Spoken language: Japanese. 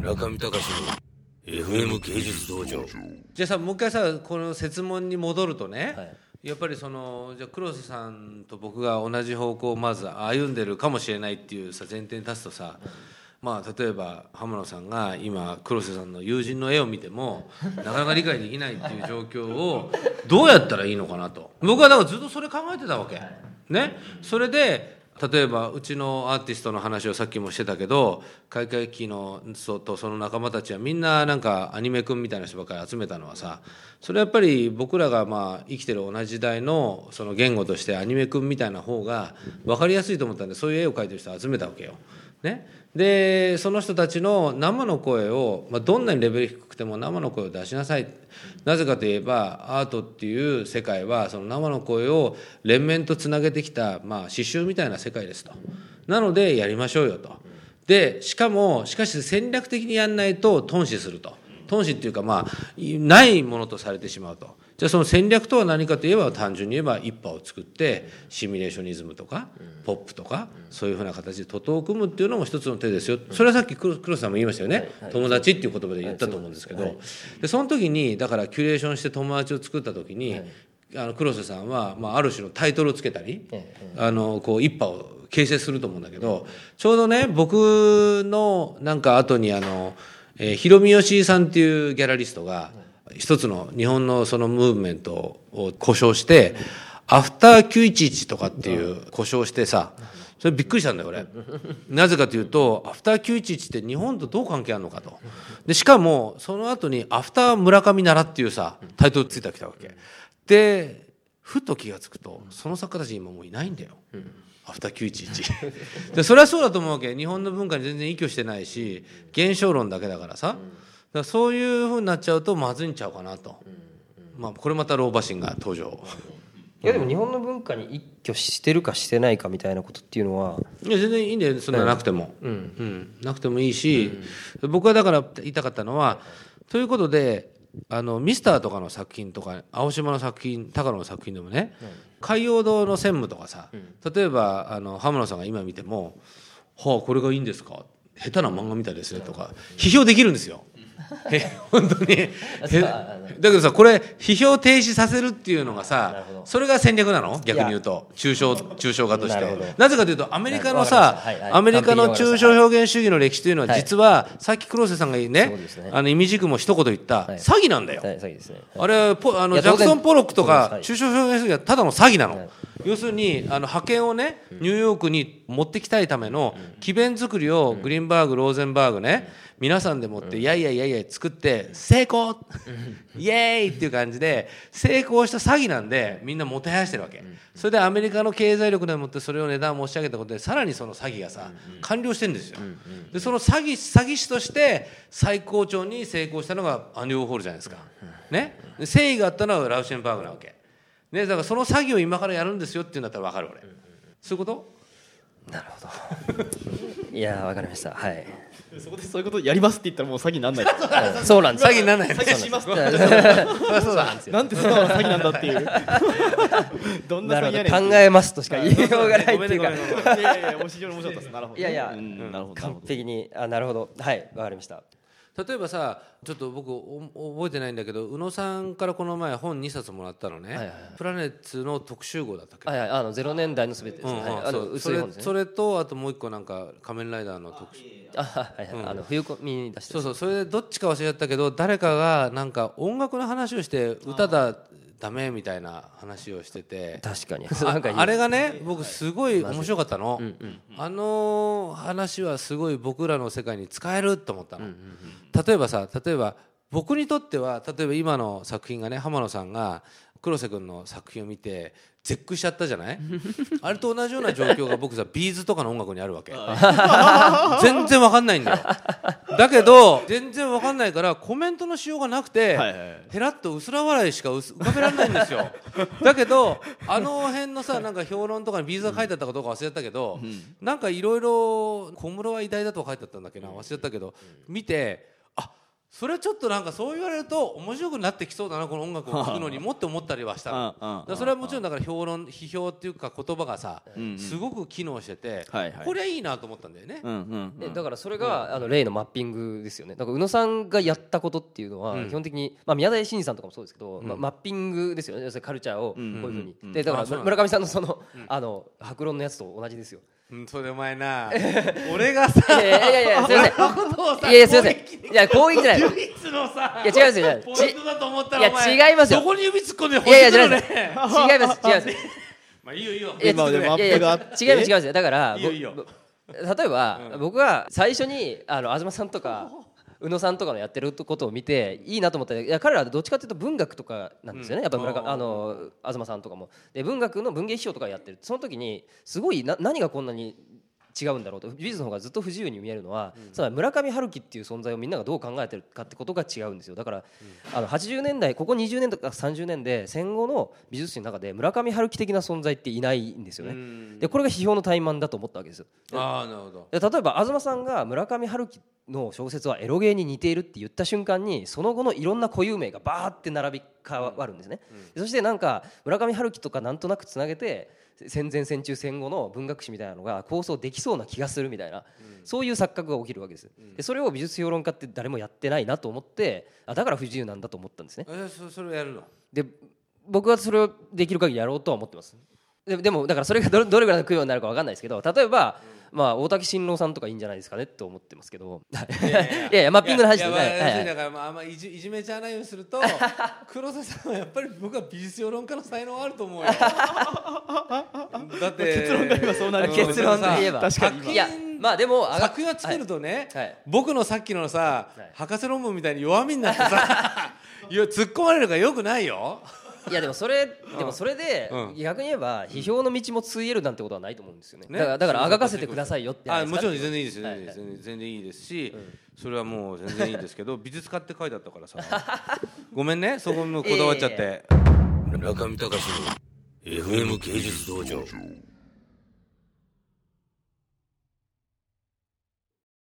村上隆の FM 芸術道場。じゃあさもう一回さこの設問に戻るとね、はい。やっぱりそのじゃあ黒瀬さんと僕が同じ方向をまず歩んでるかもしれないっていうさ前提に立つとさ、まあ例えば浜野さんが今黒瀬さんの友人の絵を見てもなかなか理解できないっていう状況をどうやったらいいのかなと。僕はだからずっとそれ考えてたわけ。ね、それで例えばうちのアーティストの話をさっきもしてたけど開会期のそとその仲間たちはみんななんかアニメくんみたいな人ばっかり集めたのはさそれはやっぱり僕らがまあ生きてる同じ時代のその言語としてアニメくんみたいな方が分かりやすいと思ったんでそういう絵を描いてる人を集めたわけよ。ね、でその人たちの生の声を、まあ、どんなにレベル低くても生の声を出しなさい。なぜかといえばアートっていう世界はその生の声を連綿とつなげてきた、まあ、刺繍みたいな世界ですと。なのでやりましょうよと。でしかもしかし戦略的にやんないと頓死すると。頓死っていうかまあないものとされてしまうと。じゃあその戦略とは何かといえば単純に言えば一派を作ってシミュレーショニズムとかポップとかそういうふうな形で徒党を組むっていうのも一つの手ですよ。それはさっき黒黒瀬さんも言いましたよね。友達っていう言葉で言ったと思うんですけど。でその時にだからキュレーションして友達を作った時にあの黒瀬さんは、まあ、ある種のタイトルをつけたりあのこう一派を形成すると思うんだけどちょうどね僕のなんか後にあの、えー、ヒロミヨシさんっていうギャラリストが一つの日本のそのムーブメントを故障してアフター911とかっていう故障してさそれびっくりしたんだよ俺。なぜかというとアフター911って日本とどう関係あるのかと。でしかもその後にアフター村上奈良っていうさタイトルついてきたわけ。でふと気が付くとその作家たち今もういないんだよ、アフター911でそれはそうだと思うわけ。日本の文化に全然依拠してないし現象論だけだからさ。だそういうふうになっちゃうとまずいんちゃうかなと、まあこれまた老婆心が登場。いやでも日本の文化に一挙してるかしてないかみたいなことっていうのはいや全然いいんだよ。そんななくても、うん。なくてもいいし、僕はだから言いたかったのはということであのミスターとかの作品とか青島の作品高野の作品でもね、海洋堂の専務とかさ、例えばあの浜野さんが今見ても「はあこれがいいんですか?」下手な漫画みたいですねとか批評できるんですよ。え本当に。へだけどさこれ批評停止させるっていうのがさそれが戦略なの？逆に言うと。抽象抽象画として。なぜかというとアメリカのわさアメリカの抽象表現主義の歴史というのは実はさっき黒瀬さんがねね。あの意味軸も一言言った。はい。詐欺なんだよ。あれポあのジャクソン・ポロックとか抽象表現主義はただの詐欺なの、はい要するにあの派遣をねニューヨークに持ってきたいための詭弁作りをグリーンバーグローゼンバーグね皆さんでもっていやいやいやいや作って成功! イエーイっていう感じで成功した詐欺なんでみんなもてはやしてるわけ。それでアメリカの経済力でもってそれを値段を申し上げたことでさらにその詐欺がさ完了してるんですよ。でその詐欺詐欺師として最高潮に成功したのがアンディ・ウォーホールじゃないですか。ね？で誠意があったのはラウシェンバーグなわけね、だからその作業を今からやるんですよっていうんだったら分かる俺。そういうこと？なるほど。いやわかりました。はい。そこでそういうことやりますって言ったらもう詐欺にならない うんそうなんです。詐欺にならないの詐欺しますって。そうだ なんて素直な詐欺なんだっていう。どんななるほど詐欺やねん考えますとしか言いようがないっていうか。いやいや面白かったです。なるほどいやいやうんなるほどなるほ完ど璧に。あなるほど。はいわかりました例えばさちょっと僕お覚えてないんだけど宇野さんからこの前本2冊もらったのね、はいはいプラネッツの特集号だったっけ？はいはい。あのゼロ年代のすべてですね。はい。あい本ですね。それとあともう一個なんか仮面ライダーの特集。あはいはい。あの冬コミに出してそうそう。それでどっちか忘れちゃったけど誰かがなんか音楽の話をして歌だダメみたいな話をしてて。確かに。あれがね僕すごい面白かったの、あの話はすごい僕らの世界に使えると思ったの、例えばさ例えば僕にとっては例えば今の作品がね浜野さんが黒瀬君の作品を見て絶句しちゃったじゃない？あれと同じような状況が僕さビーズとかの音楽にあるわけ。全然わかんないんだよ。だけど全然わかんないからコメントのしようがなくて、はいはい。はいへらっと薄ら笑いしか浮かべられないんですよ。だけどあの辺のさなんか評論とかにビーズが書いてあったかどうか忘れちゃったけど、なんかいろいろ小室は偉大だとか書いてあったんだっけな忘れちゃったけど、見てあそれちょっとなんかそう言われると面白くなってきそうだなこの音楽を聴くのにもって思ったりはした。のらそれはもちろんだから評論批評っていうか言葉がさすごく機能しててはいはい。これはいいなと思ったんだよね。うんうんでだからそれが、あの例のマッピングですよね。だから宇野さんがやったことっていうのは、基本的に、まあ、宮台真司さんとかもそうですけど、まあ、マッピングですよね。要するにカルチャーをこういうふうに、でだから村上さんのその,、あの白論のやつと同じですようんそれお前な 俺がさいやいやいやすいません。俺のことをさいやいやすいません。攻撃いや攻撃じゃない。唯一のさいや違うんです。よポイントだと思ったいやらお前違いますよ。そこに指突っ込んでほいやいやじゃのないです。ね違います違います。まあいいよいいよ。いや今までマップいやいや違います違います。よだからいいよいいよ。ぼ例えば、僕が最初にあの東さんとか宇野さんとかのやってることを見ていいなと思ったらいや彼らはどっちかというと文学とかなんですよね、やっぱ村上あの東さんとかも。で文学の文芸批評とかやってる。その時にすごいな何がこんなに違うんだろうと。美術の方がずっと不自由に見えるのは、つまり村上春樹っていう存在をみんながどう考えてるかってことが違うんですよ。だから、あの80年代ここ20年とか30年で戦後の美術史の中で村上春樹的な存在っていないんですよね。でこれが批評の怠慢だと思ったわけです。あなるほど。で例えば東さんが村上春樹の小説はエロゲーに似ているって言った瞬間にその後のいろんな固有名がバーって並び変わるんですね、そしてなんか村上春樹とかなんとなくつなげて戦前戦中戦後の文学史みたいなのが構想できそうな気がするみたいな、そういう錯覚が起きるわけです。でそれを美術評論家って誰もやってないなと思ってあだから不自由なんだと思ったんですね。えそそれをやるの？で僕はそれをできる限りやろうとは思ってますででもだからそれがどどれぐらいの供養になるか分かんないですけど例えば、まあ、大竹新郎さんとかいいんじゃないですかねって思ってますけど。いやいや。マッピングの話ですねい。やいやまあはいはい。だからまああんまいじいじめちゃわないようにすると 黒瀬さんはやっぱり僕は美術評論家の才能あると思うよ。だって結論が今そうなります結論で言えば。確かにいやまあでも作品を作るとね、はい。はい。僕のさっきのさ、はい。博士論文みたいに弱みになってさいや突っ込まれるからよくないよいやでもそれでもそれでうん。逆に言えば批評の道もついえるなんてことはないと思うんですよね。ねだからだからあがかせてくださいよってあもちろん全然いいですよ、はい全然いいですし、それはもう全然いいですけど美術家って書いてあったからさ。ごめんねそこにもこだわっちゃって、村上隆の FM 芸術道場